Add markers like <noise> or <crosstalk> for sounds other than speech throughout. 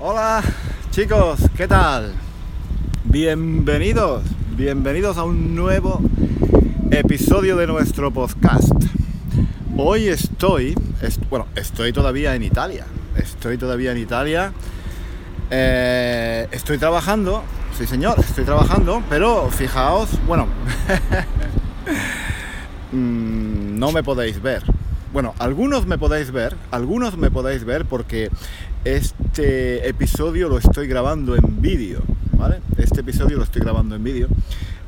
Hola chicos, ¿qué tal? Bienvenidos, bienvenidos a un nuevo episodio de nuestro podcast. Hoy estoy, bueno, estoy todavía en Italia, estoy todavía en Italia, eh, estoy trabajando, sí señor, estoy trabajando, pero fijaos, bueno, <laughs> mm, no me podéis ver. Bueno, algunos me podéis ver, algunos me podéis ver porque este episodio lo estoy grabando en vídeo, ¿vale? Este episodio lo estoy grabando en vídeo.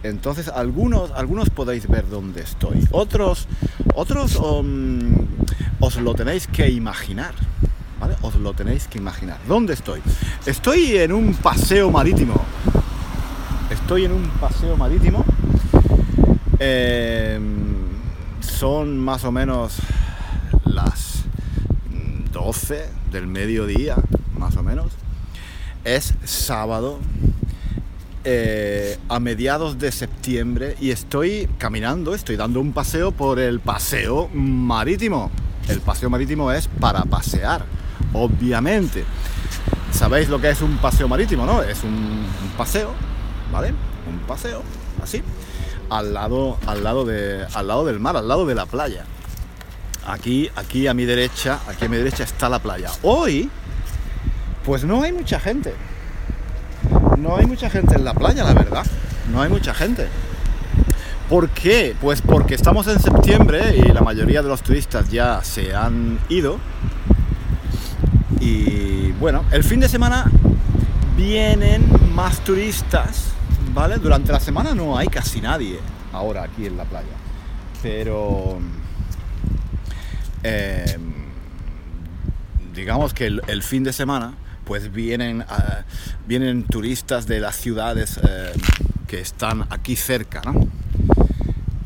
Entonces, algunos, algunos podéis ver dónde estoy. Otros, otros um, os lo tenéis que imaginar, ¿vale? Os lo tenéis que imaginar. ¿Dónde estoy? Estoy en un paseo marítimo. Estoy en un paseo marítimo. Em, son más o menos las 12 del mediodía, más o menos. Es sábado, eh, a mediados de septiembre, y estoy caminando, estoy dando un paseo por el paseo marítimo. El paseo marítimo es para pasear, obviamente. ¿Sabéis lo que es un paseo marítimo, no? Es un, paseo, ¿vale? Un paseo, así, al lado, al lado, de, al lado del mar, al lado de la playa. Aquí, aquí a mi derecha, aquí a mi derecha está la playa. Hoy, pues no hay mucha gente. No hay mucha gente en la playa, la verdad. No hay mucha gente. ¿Por qué? Pues porque estamos en septiembre y la mayoría de los turistas ya se han ido. Y bueno, el fin de semana vienen más turistas, ¿vale? Durante la semana no hay casi nadie ahora aquí en la playa. Pero Em, digamos que el, fin de semana, pues vienen, ah, vienen turistas de las ciudades em, que están aquí cerca, ¿no?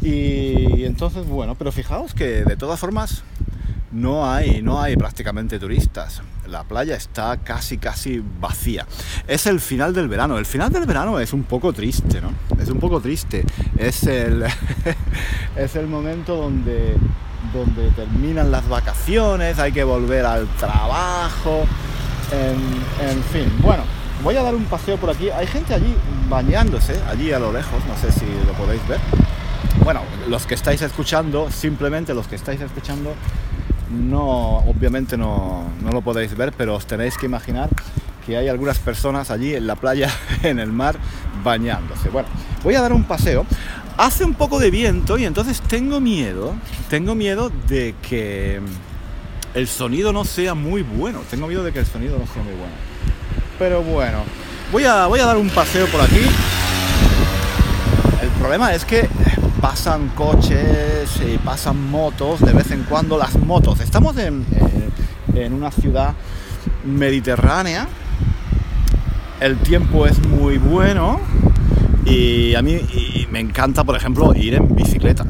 Y entonces, bueno, pero fijaos que de todas formas no hay, no hay prácticamente turistas. La playa está casi, casi vacía. Es el final del verano. El final del verano es un poco triste, ¿no? Es un poco triste. Es el, <laughs> es el momento donde donde terminan las vacaciones, hay que volver al trabajo, en, fin. Bueno, voy a dar un paseo por aquí. Hay gente allí bañándose, allí a lo lejos, no sé si lo podéis ver. Bueno, los que estáis escuchando, simplemente los que estáis escuchando, no, obviamente no, no lo podéis ver, pero os tenéis que imaginar que hay algunas personas allí en la playa, <laughs> en el mar, bañándose. Bueno, voy a dar un paseo hace un poco de viento y entonces tengo miedo, tengo miedo de que el sonido no sea muy bueno, tengo miedo de que el sonido no sea muy bueno. Pero bueno, voy a, voy a dar un paseo por aquí. El problema es que pasan coches y pasan motos de vez en cuando las motos. Estamos en, en una ciudad mediterránea, el tiempo es muy bueno, y a mí me encanta, por ejemplo, ir en bicicleta.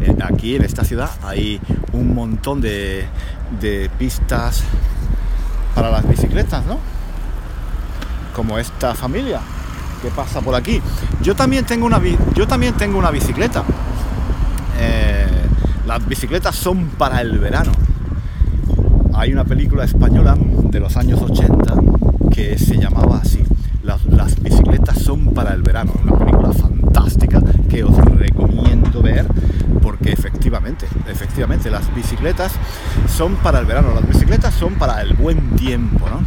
Eh, aquí en esta ciudad hay un montón de, pistas para las bicicletas, ¿no? Como esta familia que pasa por aquí. Yo también tengo una, yo también tengo una bicicleta. Eh, las bicicletas son para el verano. Hay una película española de los años 80 que se llamaba así, las, bicicletas son para el verano, una película fantástica que os recomiendo ver porque efectivamente, efectivamente las bicicletas son para el verano, las bicicletas son para el buen tiempo, ¿no?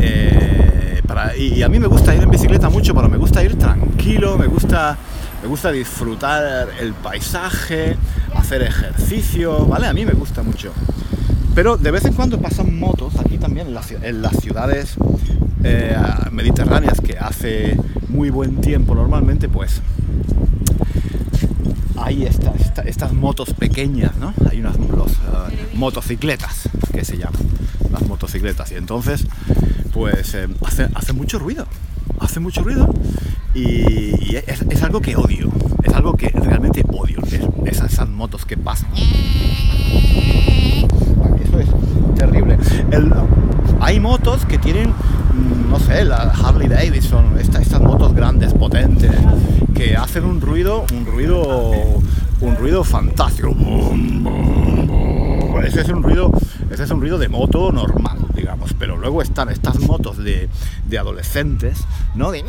Eh, y, a mí me gusta ir en bicicleta mucho, pero me gusta ir tranquilo, me gusta, me gusta disfrutar el paisaje, hacer ejercicio, ¿vale? A mí me gusta mucho. Pero de vez en cuando pasan motos aquí también en las ciudades eh, mediterráneas que hace muy buen tiempo normalmente, pues hay estas motos pequeñas, ¿no? Hay unas eh, motocicletas que se llaman, las motocicletas. Y entonces, pues eh, hace, mucho ruido, hace mucho ruido y, es, algo que odio, es algo que realmente odio, esas motos que pasan. Eso es terrible. hay motos que tienen no sé, la Harley Davidson, estas motos grandes, potentes, que hacen un ruido, un ruido, un ruido fantástico. Ese es un ruido, ese es un ruido de moto normal, digamos. pero luego están estas motos de, adolescentes, ¿no? De...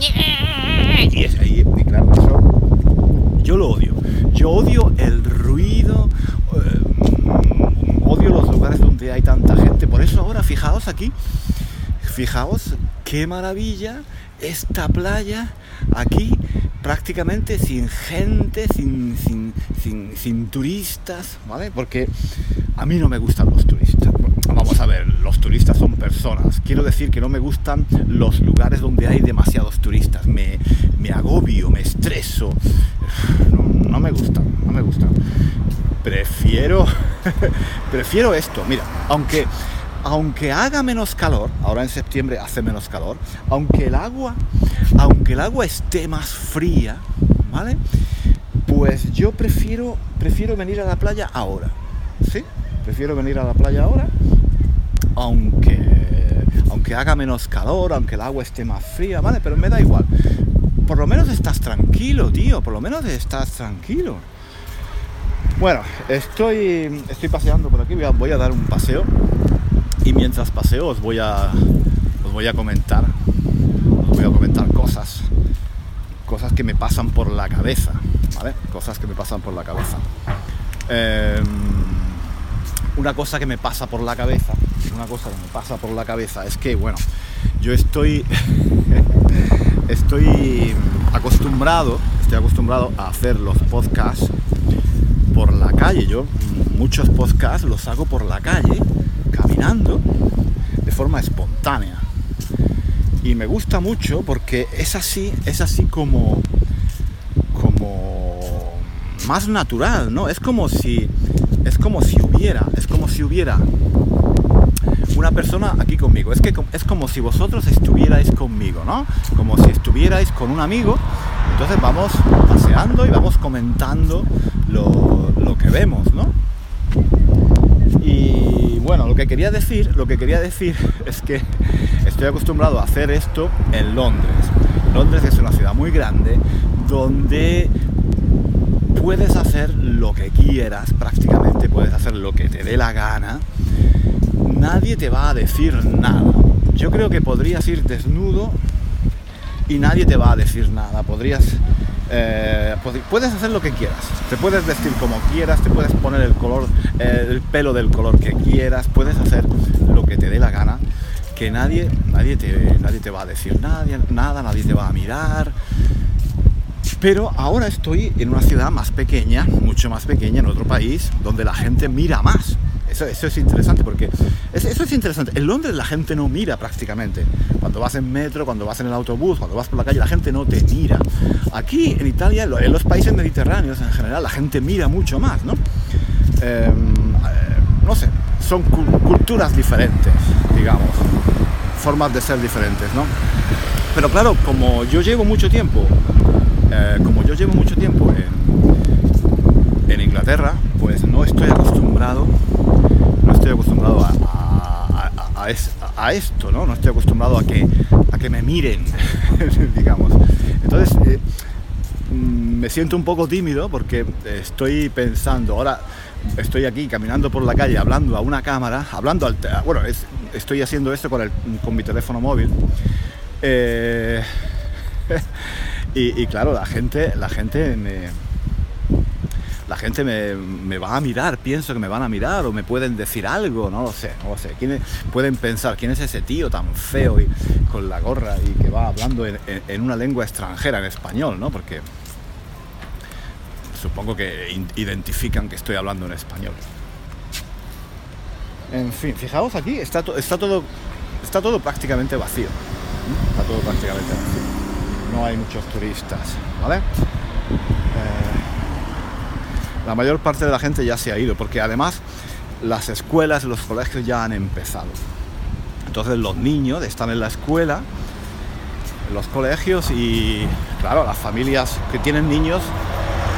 Y, es, ahí, y claro, eso yo lo odio. Yo odio el ruido, eh, odio los lugares donde hay tanta gente. Por eso ahora, fijaos aquí, fijaos qué maravilla esta playa aquí prácticamente sin gente, sin, sin, sin, turistas, ¿vale? Porque a mí no me gustan los turistas. Vamos a ver, los turistas son personas. Quiero decir que no me gustan los lugares donde hay demasiados turistas. Me, me agobio, me estreso. No, no me gustan, no me gustan. Prefiero, <laughs> prefiero esto. Mira, aunque aunque haga menos calor, ahora en septiembre hace menos calor, aunque el agua, aunque el agua esté más fría, ¿vale? Pues yo prefiero, prefiero venir a la playa ahora, ¿sí? Prefiero venir a la playa ahora, aunque, aunque haga menos calor, aunque el agua esté más fría, ¿vale? Pero me da igual. Por lo menos estás tranquilo, tío, por lo menos estás tranquilo. Bueno, estoy, estoy paseando por aquí, voy a dar un paseo y mientras paseo os voy a, os voy a comentar, os voy a comentar cosas, cosas que me pasan por la cabeza, ¿vale? Cosas que me pasan por la cabeza. Em, una cosa que me pasa por la cabeza, una cosa que me pasa por la cabeza es que, bueno, yo estoy, <laughs> estoy acostumbrado, estoy acostumbrado a hacer los podcasts por la calle. Yo muchos podcasts los hago por la calle caminando de forma espontánea. Y me gusta mucho porque es así, es así como, como más natural, ¿no? Es como si, es como si hubiera, es como si hubiera una persona aquí conmigo. Es que es como si vosotros estuvierais conmigo, ¿no? Como si estuvierais con un amigo. Entonces vamos paseando y vamos comentando lo, lo que vemos, ¿no? Lo que quería decir, lo que quería decir es que estoy acostumbrado a hacer esto en Londres. Londres es una ciudad muy grande donde puedes hacer lo que quieras, prácticamente puedes hacer lo que te dé la gana. Nadie te va a decir nada. Yo creo que podrías ir desnudo y nadie te va a decir nada. Podrías eh, puedes hacer lo que quieras, te puedes vestir como quieras, te puedes poner el color, eh, el pelo del color que quieras, puedes hacer lo que te dé la gana, que nadie, nadie, te, nadie te va a decir nada, nadie te va a mirar. Pero ahora estoy en una ciudad más pequeña, mucho más pequeña, en otro país, donde la gente mira más. Eso, es interesante porque eso es interesante. En Londres la gente no mira prácticamente. Cuando vas en metro, cuando vas en el autobús, cuando vas por la calle, la gente no te mira. Aquí en Italia, en los países mediterráneos en general, la gente mira mucho más, ¿no? Em, eh, no sé, son culturas diferentes, digamos, formas de ser diferentes, ¿no? Pero claro, como yo llevo mucho tiempo, eh, como yo llevo mucho tiempo en, en Inglaterra, pues no estoy acostumbrado estoy acostumbrado a, esto, ¿no? No estoy acostumbrado a que, a que me miren, <laughs> digamos. Entonces, eh, mm, me siento un poco tímido porque estoy pensando, ahora estoy aquí caminando por la calle hablando a una cámara, hablando al... Bueno, estoy haciendo esto con, el, con mi teléfono móvil. Eh, <laughs> y, claro, la gente, la gente me la gente me, va a mirar, pienso que me van a mirar o me pueden decir algo, no lo sé, no lo sé. ¿Quién pueden pensar quién es ese tío tan feo y con la gorra y que va hablando en, una lengua extranjera, en español, ¿no? Porque supongo que identifican que estoy hablando en español. En fin, fijaos aquí, está, está, todo, está todo prácticamente vacío. Está todo prácticamente vacío. No hay muchos turistas, ¿vale? Eh, la mayor parte de la gente ya se ha ido, porque además las escuelas, los colegios ya han empezado. Entonces los niños están en la escuela, en los colegios y claro, las familias que tienen niños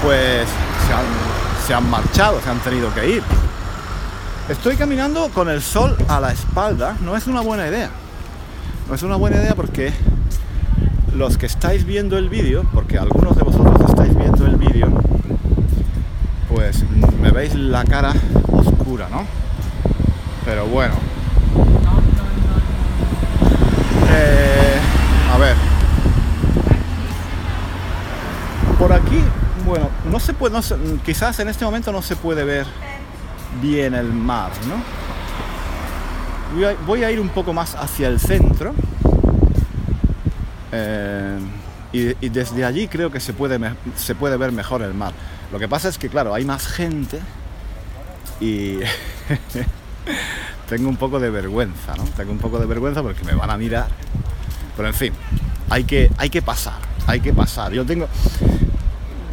pues se han, marchado, se han tenido que ir. Estoy caminando con el sol a la espalda, no es una buena idea. No es una buena idea porque los que estáis viendo el vídeo, porque algunos de vosotros estáis viendo el vídeo, pues me veis la cara oscura, ¿no? Pero bueno. Eh, a ver. Por aquí, bueno, no se puede, quizás en este momento no se puede ver bien el mar, ¿no? Voy a, ir un poco más hacia el centro. Eh, y, desde allí creo que se puede, se puede ver mejor el mar. Lo que pasa es que, claro, hay más gente y <laughs> tengo un poco de vergüenza, ¿no? Tengo un poco de vergüenza porque me van a mirar. Pero en fin, hay que, hay que pasar, hay que pasar. Yo tengo,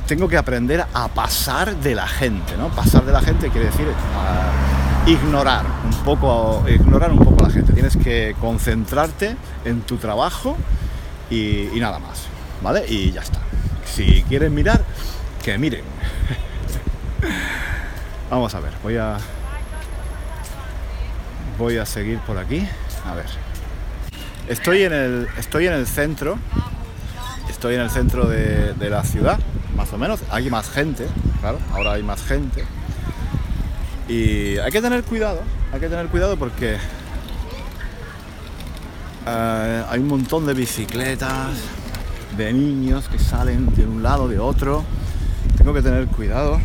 tengo que aprender a pasar de la gente, ¿no? Pasar de la gente quiere decir ignorar un poco, ignorar un poco a la gente. Tienes que concentrarte en tu trabajo y nada más. ¿vale? Y ya está. Si quieren mirar, que miren. Vamos a ver, voy a voy a seguir por aquí. A ver. Estoy en el estoy en el centro. Estoy en el centro de, la ciudad, más o menos. Hay más gente, claro. Ahora hay más gente. Y hay que tener cuidado. Hay que tener cuidado porque eh, hay un montón de bicicletas, de niños que salen de un lado, de otro. Tengo que tener cuidado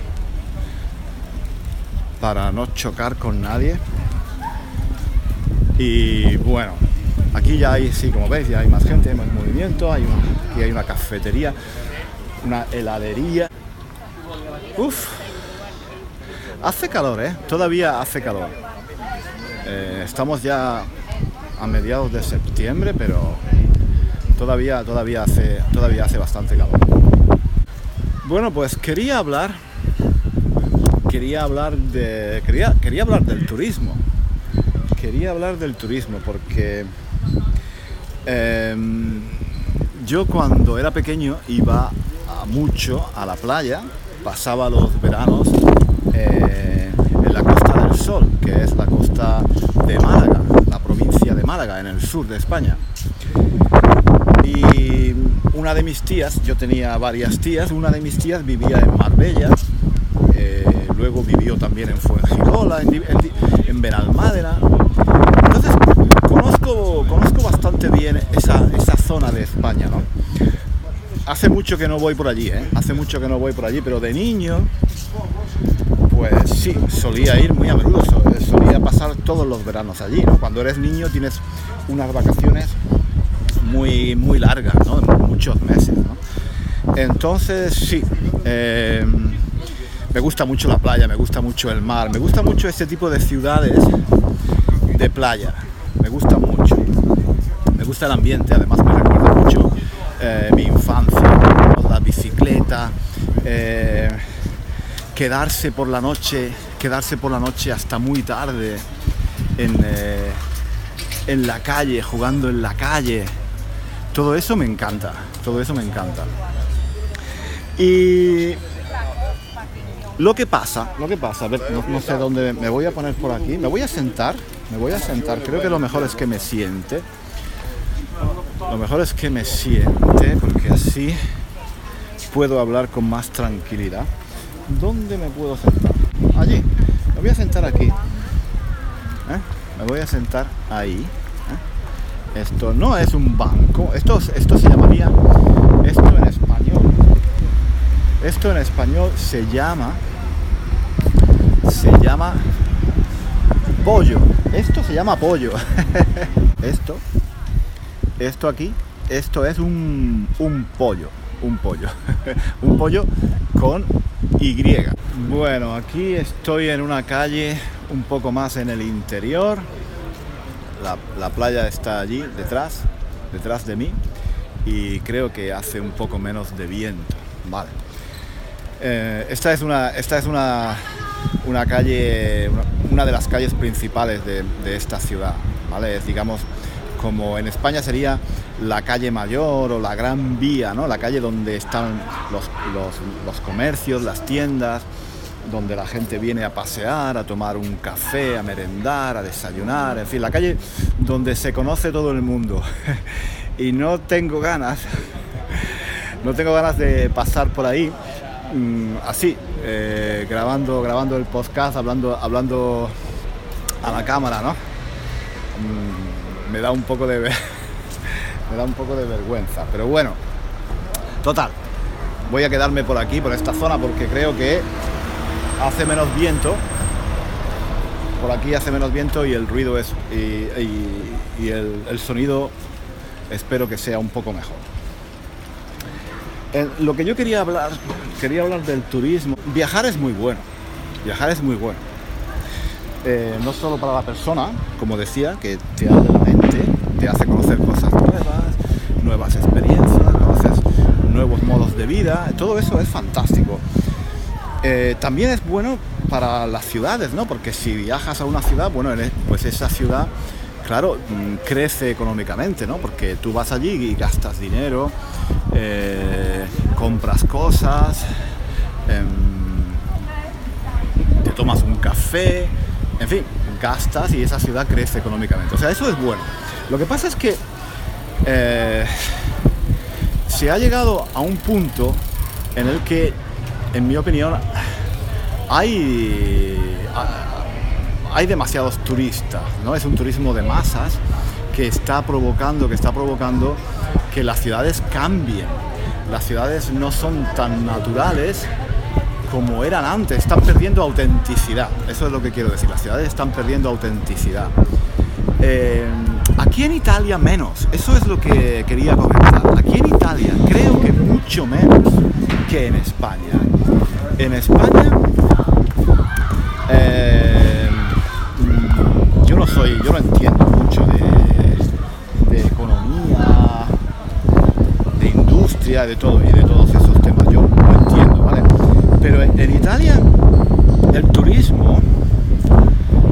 para no chocar con nadie. Y bueno, aquí ya hay, sí, como veis, ya hay más gente, hay más movimiento, hay una, aquí hay una cafetería, una heladería. Uf, hace calor, ¿eh? Todavía hace calor. Eh, estamos ya a mediados de septiembre, pero todavía, todavía, hace, todavía hace bastante calor. Bueno, pues quería hablar, quería hablar de, quería, quería hablar del turismo. Quería hablar del turismo porque em, yo cuando era pequeño iba mucho a la playa, pasaba los veranos eh, en la Costa del Sol, que es la costa de Málaga, la provincia de Málaga, en el sur de España. Y una de mis tías, yo tenía varias tías, una de mis tías vivía en Marbella, luego vivió también en Fuengirola, en, en, Benalmádena. Entonces conozco, conozco bastante bien esa, esa zona de España, ¿no? Hace mucho que no voy por allí, ¿eh? Hace mucho que no voy por allí, pero de niño, pues sí, solía ir muy a menudo, solía pasar todos los veranos allí, ¿no? Cuando eres niño tienes unas vacaciones muy, muy larga, ¿no? muchos meses. Entonces, sí, em, me gusta mucho la playa, me gusta mucho el mar, me gusta mucho este tipo de ciudades de playa, me gusta mucho. Me gusta el ambiente, además me recuerda mucho eh, mi infancia, la bicicleta, eh, quedarse por la noche, quedarse por la noche hasta muy tarde en, eh, en la calle, jugando en la calle, todo eso me encanta, todo eso me encanta. Y lo que pasa, lo que pasa, a ver, no, sé dónde me voy a poner por aquí, me voy a sentar, me voy a sentar, creo que lo mejor es que me siente. Lo mejor es que me siente, porque así puedo hablar con más tranquilidad. ¿Dónde me puedo sentar? Allí. Me voy a sentar aquí. ¿eh? Me voy a sentar ahí. Esto no es un banco, esto, esto se llamaría, esto en español, esto en español se llama, se llama pollo, esto se llama pollo, <laughs> esto, esto aquí, esto es un, un pollo, un pollo, <laughs> un pollo con Y. Bueno, aquí estoy en una calle un poco más en el interior, la, playa está allí detrás, detrás de mí y creo que hace un poco menos de viento. Vale. Eh, esta es una, esta es una, una calle, una, de las calles principales de, esta ciudad. ¿vale? Digamos, como en España sería la calle mayor o la gran vía, ¿no? la calle donde están los, los comercios, las tiendas, donde la gente viene a pasear, a tomar un café, a merendar, a desayunar, en fin, la calle donde se conoce todo el mundo. <laughs> y no tengo ganas, <laughs> no tengo ganas de pasar por ahí mm, así, eh, grabando, grabando el podcast, hablando, hablando a la cámara, ¿no? Mm, me da un poco de <laughs> me da un poco de vergüenza. Pero bueno, total, voy a quedarme por aquí, por esta zona, porque creo que hace menos viento. Por aquí hace menos viento y el ruido es. y, el, sonido espero que sea un poco mejor. Lo que yo quería hablar, quería hablar del turismo. Viajar es muy bueno. Viajar es muy bueno. Eh, no solo para la persona, como decía, que te abre la mente, te hace conocer cosas nuevas, nuevas experiencias, nuevos modos de vida, todo eso es fantástico. Eh, también es bueno para las ciudades, ¿no? Porque si viajas a una ciudad, bueno, pues esa ciudad, claro, mm, crece económicamente, ¿no? Porque tú vas allí y gastas dinero, eh, compras cosas, em, te tomas un café, en fin, gastas y esa ciudad crece económicamente. O sea, eso es bueno. Lo que pasa es que eh, se ha llegado a un punto en el que, en mi opinión, hay, hay demasiados turistas, ¿no? Es un turismo de masas que está provocando, que está provocando que las ciudades cambien. Las ciudades no son tan naturales como eran antes, están perdiendo autenticidad. Eso es lo que quiero decir, las ciudades están perdiendo autenticidad. Eh, aquí en Italia menos, eso es lo que quería comentar. Aquí en Italia creo que mucho menos que en España. En España de todo y de todos esos temas. Yo no entiendo, ¿vale? Pero en Italia el turismo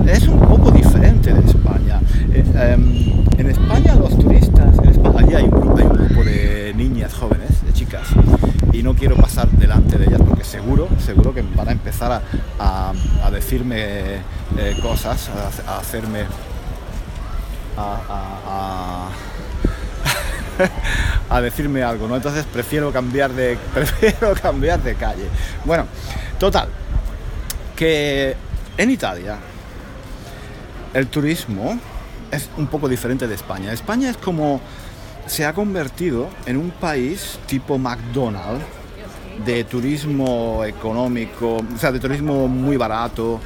es un poco diferente de España. Eh, em, en España los turistas, en allí hay un, grupo, de niñas jóvenes, de chicas, y no quiero pasar delante de ellas porque seguro, seguro que van a empezar a, decirme eh, cosas, a, hacerme... a, <laughs> a decirme algo, ¿no? Entonces prefiero cambiar de, <laughs> prefiero cambiar de calle. Bueno, total, que en Italia el turismo es un poco diferente de España. España es como se ha convertido en un país tipo McDonald's de turismo económico, o sea, de turismo muy barato,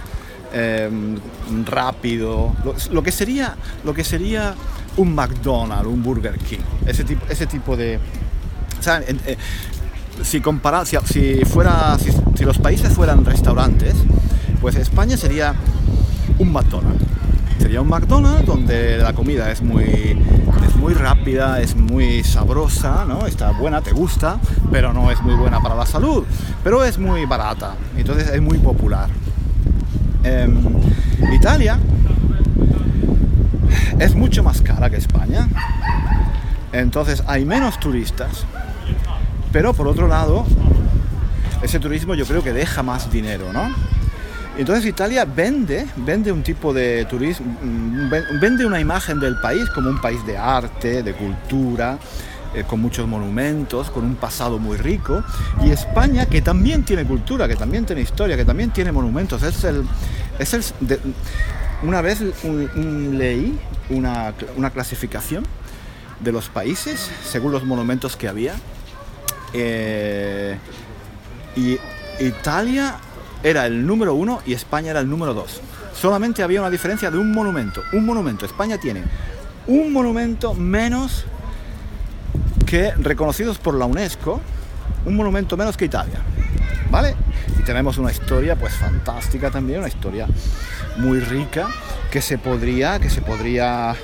em, rápido, lo, que sería, lo que sería un McDonald's, un Burger King, ese tipo, ese tipo de... Eh, si, compara, si, fuera, si, los países fueran restaurantes, pues España sería un McDonald's. Sería un McDonald's donde la comida es muy, es muy rápida, es muy sabrosa, ¿no? Está buena, te gusta, pero no es muy buena para la salud. Pero es muy barata, entonces es muy popular. Em, Italia es mucho más cara que España. Entonces hay menos turistas. Pero por otro lado, ese turismo yo creo que deja más dinero, ¿no? Entonces Italia vende, vende un tipo de turismo, mm, vende una imagen del país como un país de arte, de cultura, eh, con muchos monumentos, con un pasado muy rico. Y España, que también tiene cultura, que también tiene historia, que también tiene monumentos. Es el, es el una vez leí una, clasificación de los países según los monumentos que había. Eh, y Italia era el número uno y España era el número dos. Solamente había una diferencia de un monumento. Un monumento. España tiene un monumento menos que reconocidos por la UNESCO, un monumento menos que Italia. ¿Vale? Y tenemos una historia pues fantástica también, una historia muy rica que se podría, que se podría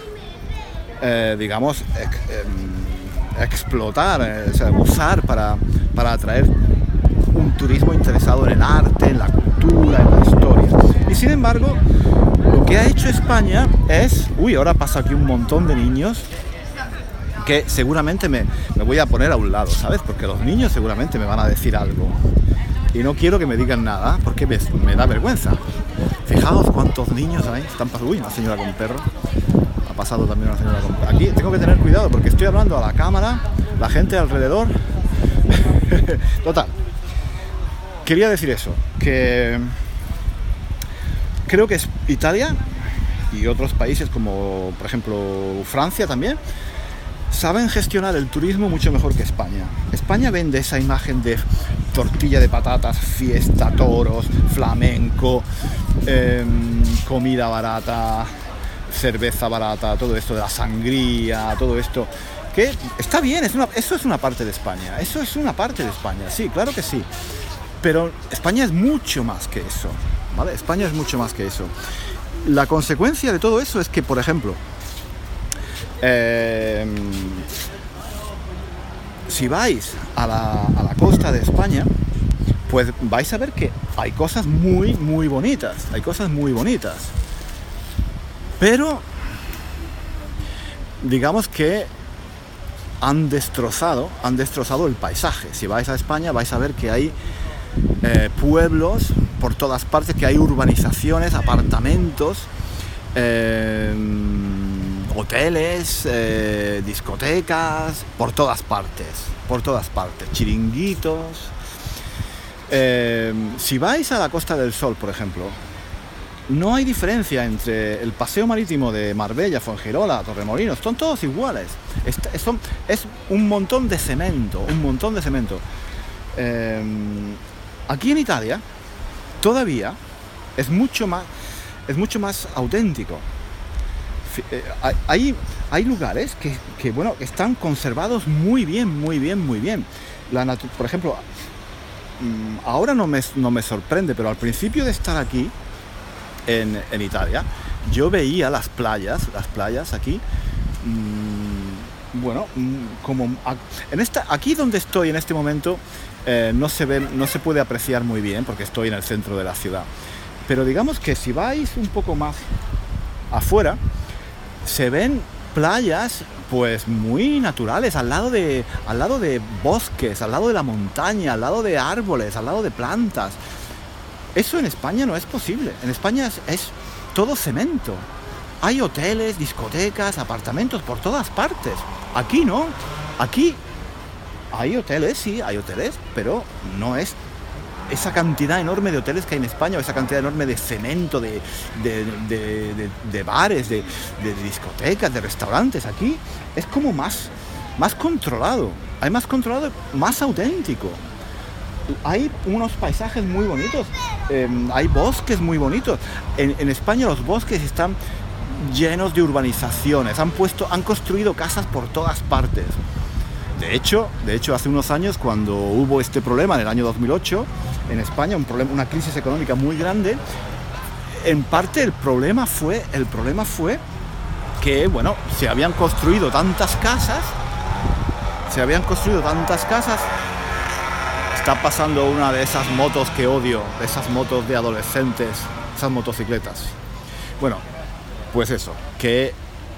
eh, digamos, em, explotar, eh, usar para, para atraer un turismo interesado en el arte, en la cultura, en la historia. Y sin embargo, lo que ha hecho España es, uy, ahora pasa aquí un montón de niños que seguramente me, me, voy a poner a un lado, ¿sabes? Porque los niños seguramente me van a decir algo. Y no quiero que me digan nada porque me, me da vergüenza. Fijaos cuántos niños hay. Están pasando. Uy, una señora con perro. Ha pasado también una señora con perro. Aquí tengo que tener cuidado porque estoy hablando a la cámara, la gente alrededor. <laughs> Total, quería decir eso, que creo que es Italia y otros países como por ejemplo Francia también saben gestionar el turismo mucho mejor que España. España vende esa imagen de tortilla de patatas, fiesta, toros, flamenco, em, comida barata, cerveza barata, todo esto de la sangría, todo esto. Que está bien, eso es una parte de España. Eso es una parte de España, sí, claro que sí. Pero España es mucho más que eso. ¿Vale? España es mucho más que eso. La consecuencia de todo eso es que, por ejemplo, em, si vais a la, costa de España, pues vais a ver que hay cosas muy, muy bonitas. Hay cosas muy bonitas. Pero, digamos que han destrozado, han destrozado el paisaje. Si vais a España vais a ver que hay eh, pueblos por todas partes, que hay urbanizaciones, apartamentos, eh, hoteles, eh, discotecas, por todas partes, por todas partes, chiringuitos. si vais a la Costa del Sol, por ejemplo, no hay diferencia entre el paseo marítimo de Marbella, Fuengirola, Torremolinos, son todos iguales. Es, un montón de cemento, un montón de cemento. Aquí en Italia todavía es mucho más, es mucho más auténtico. Eh, hay, hay lugares que, bueno, están conservados muy bien, muy bien, muy bien. La por ejemplo, mm, ahora no me, no me sorprende, pero al principio de estar aquí, en, Italia, yo veía las playas, las playas aquí, mm, bueno, mm, como en esta, aquí donde estoy en este momento, eh, no, se ve, no se puede apreciar muy bien porque estoy en el centro de la ciudad. Pero digamos que si vais un poco más afuera, se ven playas pues muy naturales, al lado de, al lado de bosques, al lado de la montaña, al lado de árboles, al lado de plantas. Eso en España no es posible. En España es todo cemento. Hay hoteles, discotecas, apartamentos por todas partes. Aquí no. Aquí hay hoteles, sí, hay hoteles, pero no es esa cantidad enorme de hoteles que hay en España, esa cantidad enorme de cemento, de, de, bares, de, discotecas, de restaurantes. Aquí es como más, más controlado, hay más controlado, más auténtico. Hay unos paisajes muy bonitos, em, hay bosques muy bonitos. En, en España los bosques están llenos de urbanizaciones, han puesto, han construido casas por todas partes. De hecho, de hecho, hace unos años, cuando hubo este problema en el año 2008, en España, un problema, una crisis económica muy grande, en parte el problema fue, el problema fue que, bueno, se habían construido tantas casas, se habían construido tantas casas, está pasando una de esas motos que odio, de esas motos de adolescentes, esas motocicletas. Bueno, pues eso, que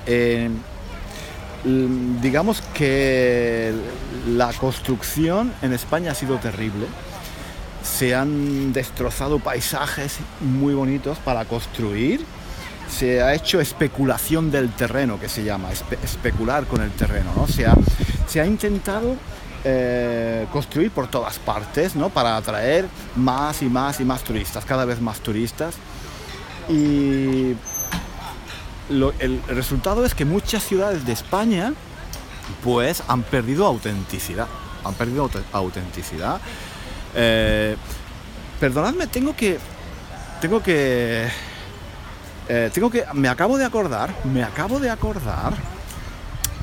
eh, Mm, digamos que la construcción en España ha sido terrible. Se han destrozado paisajes muy bonitos para construir. Se ha hecho especulación del terreno, que se llama, especular con el terreno. ¿no? Se, ha, se ha intentado eh, construir por todas partes, ¿no? Para atraer más y más y más turistas, cada vez más turistas. Y el resultado es que muchas ciudades de España pues han perdido autenticidad. Han perdido autenticidad. Eh, perdonadme, tengo que. Tengo que. Eh, tengo que. Me acabo de acordar. Me acabo de acordar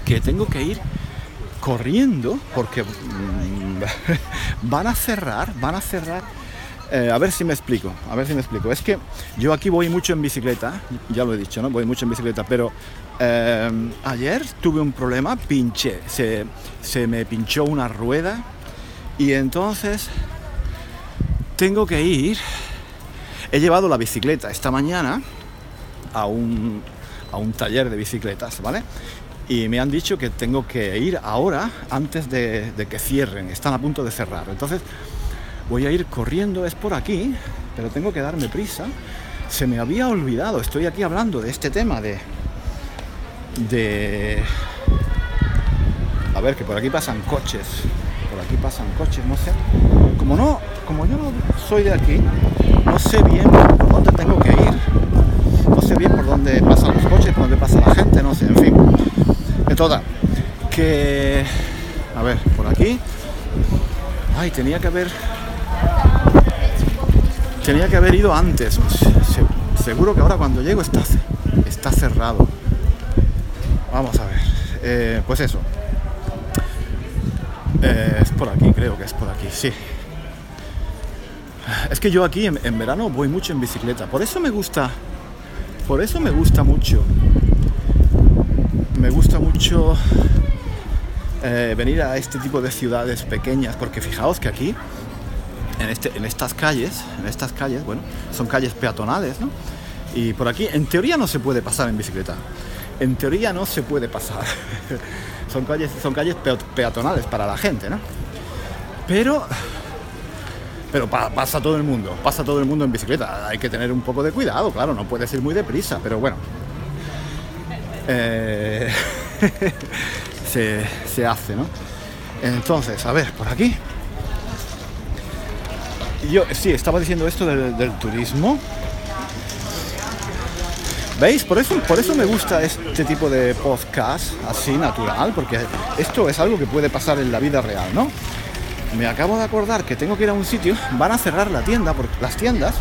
que tengo que ir corriendo porque mm, <laughs> van a cerrar. Van a cerrar eh, a ver si me explico, a ver si me explico. Es que yo aquí voy mucho en bicicleta, ya lo he dicho, ¿no? Voy mucho en bicicleta, pero ayer tuve un problema, pinché, se, se me pinchó una rueda y entonces tengo que ir. He llevado la bicicleta esta mañana a un, a un taller de bicicletas, ¿vale? Y me han dicho que tengo que ir ahora antes de, de que cierren, están a punto de cerrar. Entonces Voy a ir corriendo, es por aquí, pero tengo que darme prisa. Se me había olvidado, estoy aquí hablando de este tema de... de... A ver, que por aquí pasan coches. Por aquí pasan coches, no sé. Como no, como yo no soy de aquí, no sé bien por dónde tengo que ir. No sé bien por dónde pasan los coches, por dónde pasa la gente, no sé, en fin. En toda, que... A ver, por aquí. Ay, tenía que haber... Tenía que haber ido antes. seguro que ahora cuando llego está, está cerrado. Vamos a ver. Eh, pues eso. Eh, es por aquí, creo que es por aquí, sí. Es que yo aquí en, verano voy mucho en bicicleta. Por eso me gusta. Por eso me gusta mucho. Me gusta mucho eh, venir a este tipo de ciudades pequeñas. Porque fijaos que aquí, en, este, en estas calles, en estas calles, bueno, son calles peatonales, ¿no? Y por aquí, en teoría, no se puede pasar en bicicleta. En teoría no se puede pasar. <laughs> son calles, son calles peatonales para la gente, ¿no? Pero pero pasa todo el mundo, pasa todo el mundo en bicicleta. Hay que tener un poco de cuidado, claro, no puedes ir muy deprisa, pero bueno. Eh, <laughs> se, hace, ¿no? Entonces, a ver, por aquí. Yo sí, estaba diciendo esto del, turismo. ¿Veis? Por eso, por eso me gusta este tipo de podcast así natural, porque esto es algo que puede pasar en la vida real, ¿no? Me acabo de acordar que tengo que ir a un sitio, van a cerrar la tienda, las tiendas,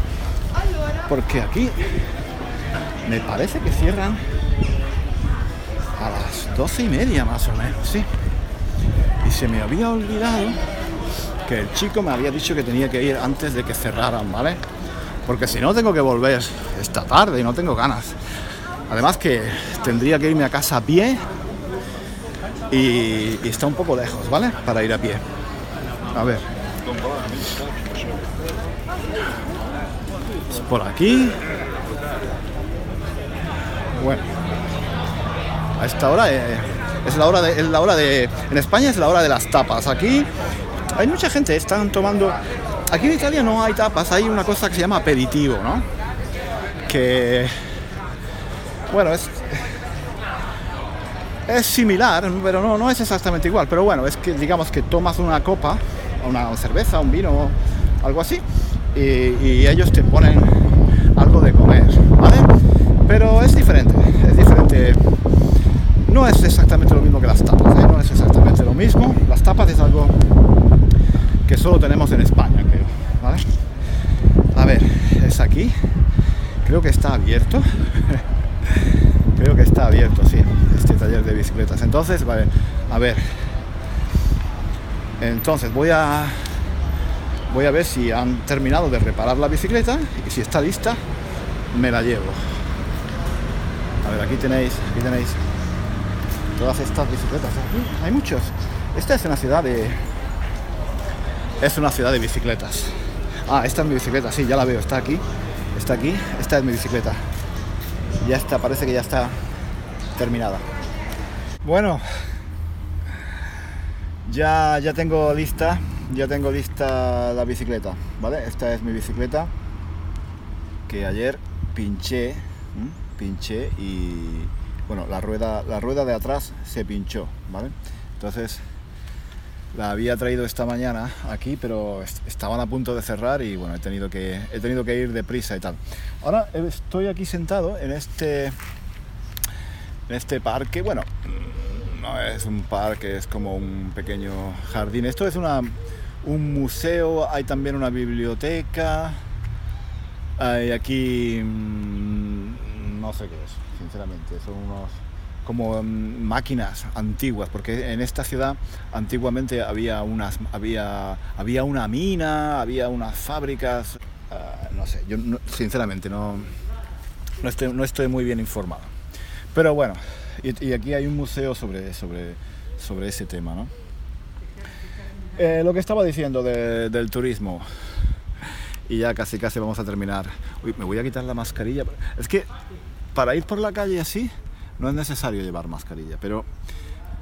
porque aquí me parece que cierran a las doce y media más o menos, sí. Y se me había olvidado que el chico me había dicho que tenía que ir antes de que cerraran, ¿vale? Porque si no tengo que volver esta tarde y no tengo ganas. Además que tendría que irme a casa a pie y está un poco lejos, ¿vale? Para ir a pie. A ver. Por aquí. Bueno. A esta hora eh, es la hora de es la hora de en España es la hora de las tapas. Aquí hay mucha gente están tomando Aquí en Italia no hay tapas, hay una cosa que se llama aperitivo, ¿no? Que bueno, es es similar, pero no, no es exactamente igual. Pero bueno, es que digamos que tomas una copa una cerveza, un vino, algo así, y, ellos te ponen algo de comer, ¿vale? Pero es diferente, es diferente. No es exactamente lo mismo que las tapas, ¿eh? no es exactamente lo mismo. Las tapas es algo que solo tenemos en España, creo, ¿vale? A ver, es aquí. Creo que está abierto. <laughs> creo que está abierto, sí, este taller de bicicletas. Entonces, vale, a ver, entonces voy a voy a ver si han terminado de reparar la bicicleta y si está lista me la llevo. A ver, aquí tenéis, aquí tenéis todas estas bicicletas. Aquí hay muchos. Esta es una ciudad de es una ciudad de bicicletas. Ah, esta es mi bicicleta, sí, ya la veo, está aquí. Está aquí, esta es mi bicicleta. Ya está, parece que ya está terminada. Bueno, ya, ya tengo lista, ya tengo lista la bicicleta, ¿vale? Esta es mi bicicleta que ayer pinché, pinché y bueno, la rueda, la rueda de atrás se pinchó, ¿vale? Entonces la había traído esta mañana aquí, pero estaban a punto de cerrar y bueno, he tenido que, he tenido que ir deprisa y tal. Ahora estoy aquí sentado en este, en este parque, bueno, no es un parque, es como un pequeño jardín. Esto es una, un museo, hay también una biblioteca. Hay aquí, mm, no sé qué es, sinceramente, son unos como mm, máquinas antiguas, porque en esta ciudad antiguamente había unas, había, había una mina, había unas fábricas, ah, no sé, yo sinceramente no, no, estoy, no estoy muy bien informado. Pero bueno, y, aquí hay un museo sobre, sobre, sobre ese tema, ¿no? Eh, lo que estaba diciendo del turismo, y ya casi casi vamos a terminar. Uy, me voy a quitar la mascarilla. Es que para ir por la calle así no es necesario llevar mascarilla, pero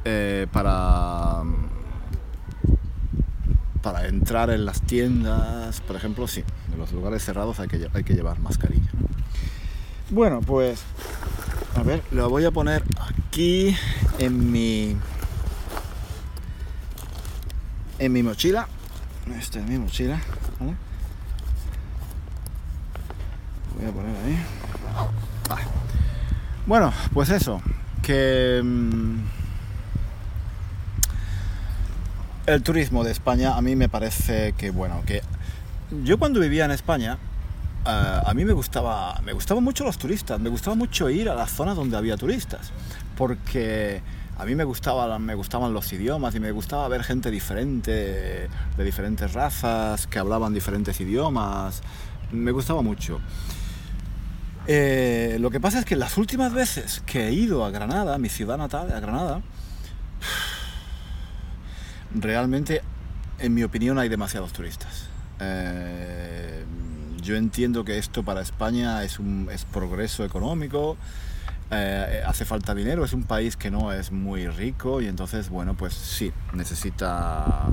eh, para para entrar en las tiendas, por ejemplo, sí, en los lugares cerrados hay que, hay que llevar mascarilla. Bueno, pues a ver, lo voy a poner aquí en mi en mi mochila. Esta es mi mochila. Voy a poner ahí. Bueno, pues eso. Que. Mm, El turismo de España a mí me parece que, bueno, que yo cuando vivía en España, eh, a mí me gustaba, me gustaban mucho los turistas, me gustaba mucho ir a las zonas donde había turistas, porque a mí me, gustaba, me gustaban los idiomas y me gustaba ver gente diferente, de diferentes razas, que hablaban diferentes idiomas, me gustaba mucho. Eh, lo que pasa es que las últimas veces que he ido a Granada, mi ciudad natal, a Granada, <sighs> realmente, en mi opinión, hay demasiados turistas. Eh, yo entiendo que esto para España es un es progreso económico, eh, hace falta dinero, es un país que no es muy rico y entonces, bueno, pues sí, necesita,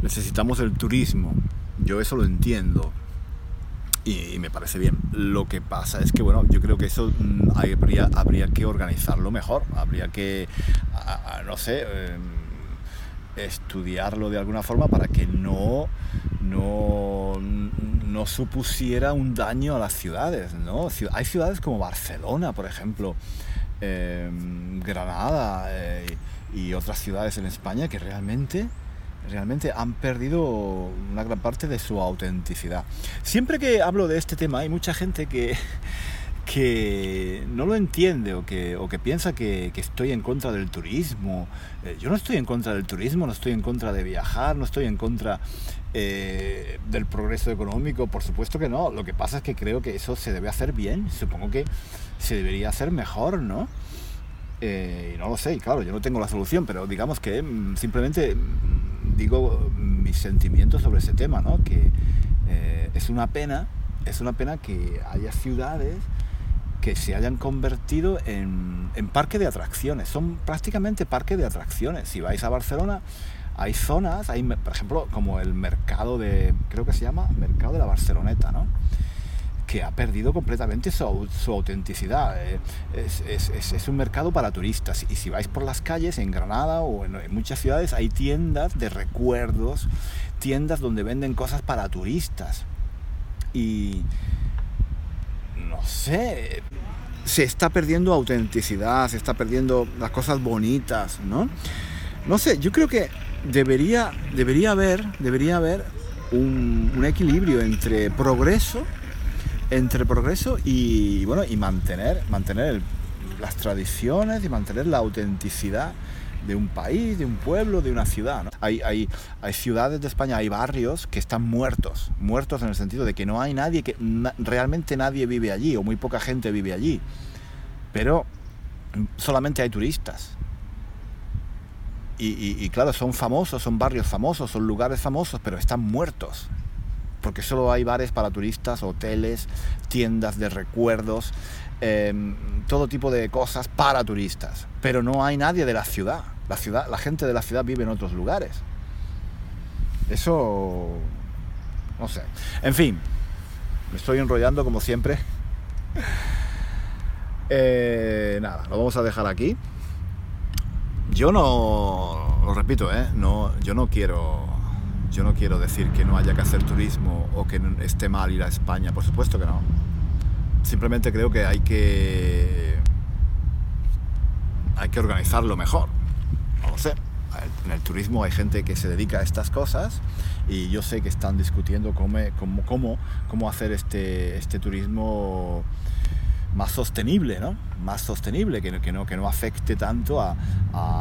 necesitamos el turismo. Yo eso lo entiendo y, me parece bien. Lo que pasa es que, bueno, yo creo que eso mm, habría, habría que organizarlo mejor, habría que, no sé, em, estudiarlo de alguna forma para que no, no, no supusiera un daño a las ciudades, ¿no? Hay ciudades como Barcelona, por ejemplo, em, Granada eh, y otras ciudades en España que realmente realmente han perdido una gran parte de su autenticidad. Siempre que hablo de este tema hay mucha gente que, <laughs> que no lo entiende o que, o que piensa que, estoy en contra del turismo. Eh, yo no estoy en contra del turismo, no estoy en contra de viajar, no estoy en contra eh, del progreso económico, por supuesto que no. Lo que pasa es que creo que eso se debe hacer bien, supongo que se debería hacer mejor, ¿no? Eh, no lo sé, claro, yo no tengo la solución, pero digamos que mm, simplemente mm, digo mis sentimientos sobre ese tema, ¿no? Que eh, es una pena, es una pena que haya ciudades que se hayan convertido en, en parque de atracciones. Son prácticamente parque de atracciones. Si vais a Barcelona, hay zonas, hay, por ejemplo, como el mercado de, creo que se llama Mercado de la Barceloneta, ¿no? que ha perdido completamente su, autenticidad. Eh, es, un mercado para turistas y si vais por las calles en Granada o en, muchas ciudades hay tiendas de recuerdos, tiendas donde venden cosas para turistas. Y no sé, se está perdiendo autenticidad, se está perdiendo las cosas bonitas, ¿no? No sé, yo creo que debería, debería haber, debería haber un, equilibrio entre progreso entre progreso y bueno y mantener mantener las tradiciones y mantener la autenticidad de un país, de un pueblo, de una ciudad. Hay, hay, hay, ciudades de España, hay barrios que están muertos, muertos en el sentido de que no hay nadie, que realmente nadie vive allí o muy poca gente vive allí, pero solamente hay turistas. Y claro, son famosos, son barrios famosos, son lugares famosos, pero están muertos porque solo hay bares para turistas, hoteles, tiendas de recuerdos, em, todo tipo de cosas para turistas. Pero no hay nadie de la ciudad. La, ciudad. la gente de la ciudad vive en otros lugares. Eso... no sé. En fin, me estoy enrollando como siempre. <laughs> Eh, nada, lo vamos a dejar aquí. Yo no, lo repito, ¿eh? no, yo no quiero yo no quiero decir que no haya que hacer turismo o que esté mal ir a España, por supuesto que no. Simplemente creo que hay que hay que organizarlo mejor. No lo sé. En el turismo hay gente que se dedica a estas cosas y yo sé que están discutiendo cómo, cómo, cómo hacer este, este turismo más sostenible, ¿no? Más sostenible, que, que, no, que no afecte tanto a,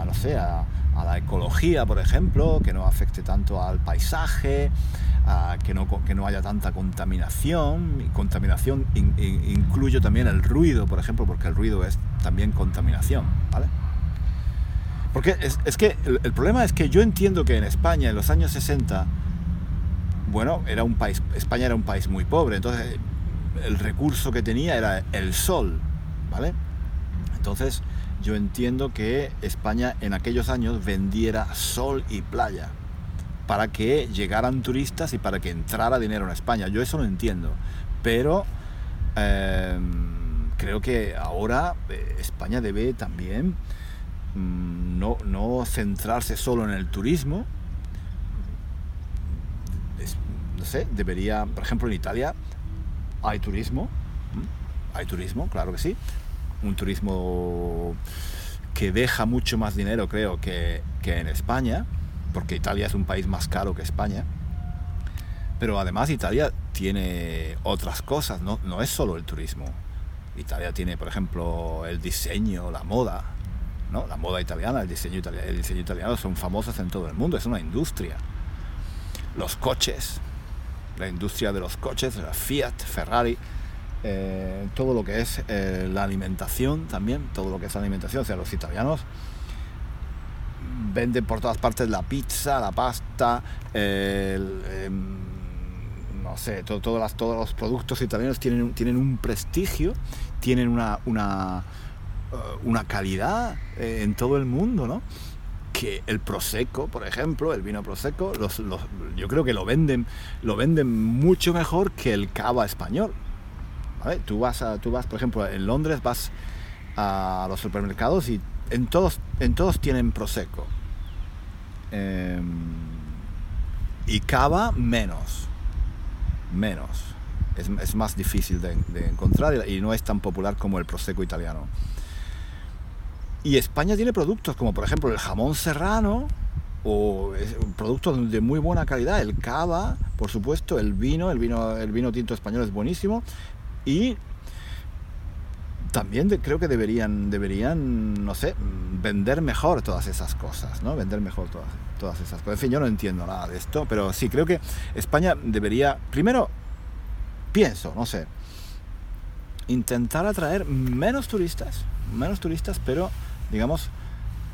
no sé, a, la ecología, por ejemplo, que no afecte tanto al paisaje, que, no, que no haya tanta contaminación. Contaminación incluyo también el ruido, por ejemplo, porque el ruido es también contaminación, ¿vale? Porque es, que el, el, problema es que yo entiendo que en España, en los años 60, bueno, era un país, España era un país muy pobre, entonces el recurso que tenía era el sol, ¿vale? Entonces, yo entiendo que España en aquellos años vendiera sol y playa para que llegaran turistas y para que entrara dinero en España. Yo eso lo entiendo, pero em, creo que ahora eh, España debe también mm, no, centrarse solo en el turismo. no sé, debería, por ejemplo, en Italia hay turismo, hay turismo, claro que sí, un turismo que deja mucho más dinero, creo, que, en España. porque Italia es un país más caro que España. Pero además Italia tiene otras cosas, no, no es solo el turismo. Italia tiene, por ejemplo, el diseño, la moda, ¿no? La moda italiana, el diseño italiano, el diseño italiano son famosos en todo el mundo, es una industria. Los coches, la industria de los coches, Fiat, Ferrari, eh, todo lo que es eh, la alimentación también, todo lo que es alimentación, o sea, los italianos venden por todas partes la pizza, la pasta, em, no sé, todos los productos italianos tienen, tienen un prestigio, tienen una, una, eh, una calidad en todo el mundo, ¿no? Que el prosecco, por ejemplo, el vino prosecco, yo creo que lo venden, lo venden mucho mejor que el cava español. Tú vas, a, tú vas, por ejemplo, en Londres vas a los supermercados y en todos, en todos tienen prosecco. Em, y cava menos. Menos. Es, más difícil de, encontrar y no es tan popular como el prosecco italiano. Y España tiene productos como por ejemplo el jamón serrano o productos de muy buena calidad, el cava, por supuesto, el vino, el vino, el vino tinto español es buenísimo y también creo que deberían, deberían, no sé, vender mejor todas esas cosas, ¿no? Vender mejor todas, todas esas cosas. En fin, yo no entiendo nada de esto, pero sí, creo que España debería, primero, pienso, no sé, intentar atraer menos turistas, menos turistas, pero digamos,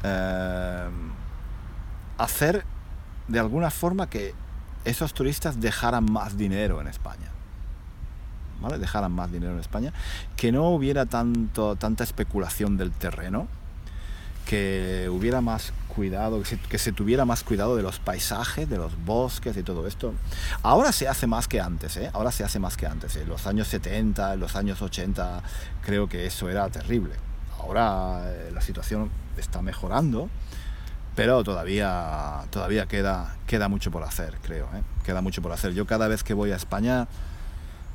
eh, hacer de alguna forma que esos turistas dejaran más dinero en España. ¿Vale? Dejaran más dinero en España. Que no hubiera tanto, tanta especulación del terreno. Que hubiera más cuidado, que se, tuviera más cuidado de los paisajes, de los bosques y todo esto. Ahora se hace más que antes, ¿eh? Ahora se hace más que antes. En los años 70, en los años 80, creo que eso era terrible ahora eh, la situación está mejorando, pero todavía, todavía queda, queda mucho por hacer, creo. ¿eh? Queda mucho por hacer. Yo cada vez que voy a España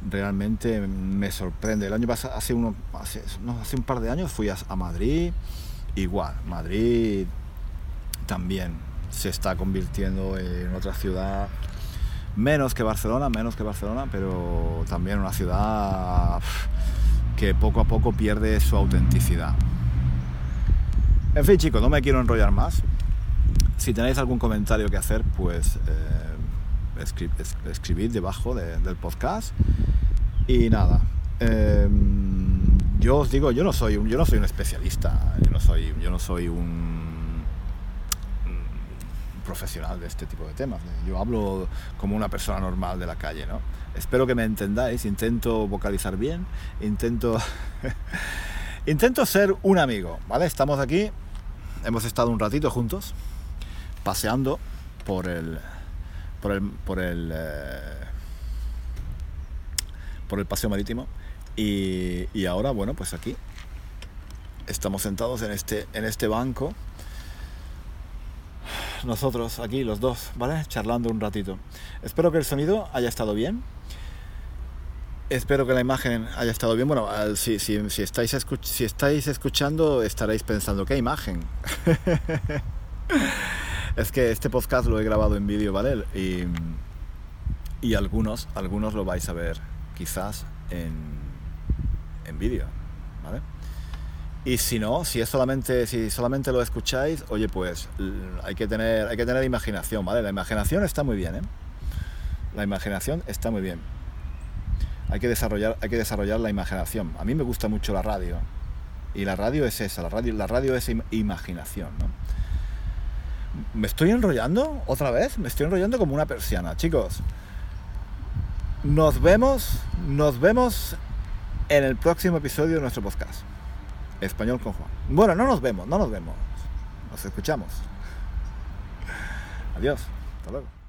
realmente me sorprende. El año pasado, hace, uno, hace, hace un par de años fui a, Madrid, igual, Madrid también se está convirtiendo en otra ciudad menos que Barcelona, menos que Barcelona, pero también una ciudad que poco a poco pierde su autenticidad. En fin chicos, no me quiero enrollar más. Si tenéis algún comentario que hacer, pues eh, escribid debajo del podcast. Y nada, em, yo os digo, yo no soy, yo no soy un especialista, yo no soy, yo no soy un profesional de este tipo de temas. Yo hablo como una persona normal de la calle, ¿no? Espero que me entendáis, intento vocalizar bien, intento <laughs> intento ser un amigo, ¿vale? Estamos aquí, hemos estado un ratito juntos paseando por el por el por el eh, por el paseo marítimo y, y ahora bueno, pues aquí estamos sentados en este en este banco nosotros aquí, los dos, ¿vale? Charlando un ratito. Espero que el sonido haya estado bien. Espero que la imagen haya estado bien. Bueno, si, si, si, estáis, si estáis escuchando, estaréis pensando, ¿qué imagen? <laughs> es que este podcast lo he grabado en vídeo, ¿vale? Y, y, algunos, algunos lo vais a ver quizás en, en vídeo, ¿vale? Y si no, si es solamente, si solamente lo escucháis, oye, pues hay que tener, hay que tener imaginación, ¿vale? La imaginación está muy bien, ¿eh? La imaginación está muy bien. Hay que desarrollar, hay que desarrollar la imaginación. A mí me gusta mucho la radio. Y la radio es esa, la radio, la radio es imaginación, ¿no? ¿Me estoy enrollando otra vez? Me estoy enrollando como una persiana, chicos. Nos vemos, nos vemos en el próximo episodio de nuestro podcast. Español con Juan. Bueno, no nos vemos, no nos vemos. Nos escuchamos. Adiós. Hasta luego.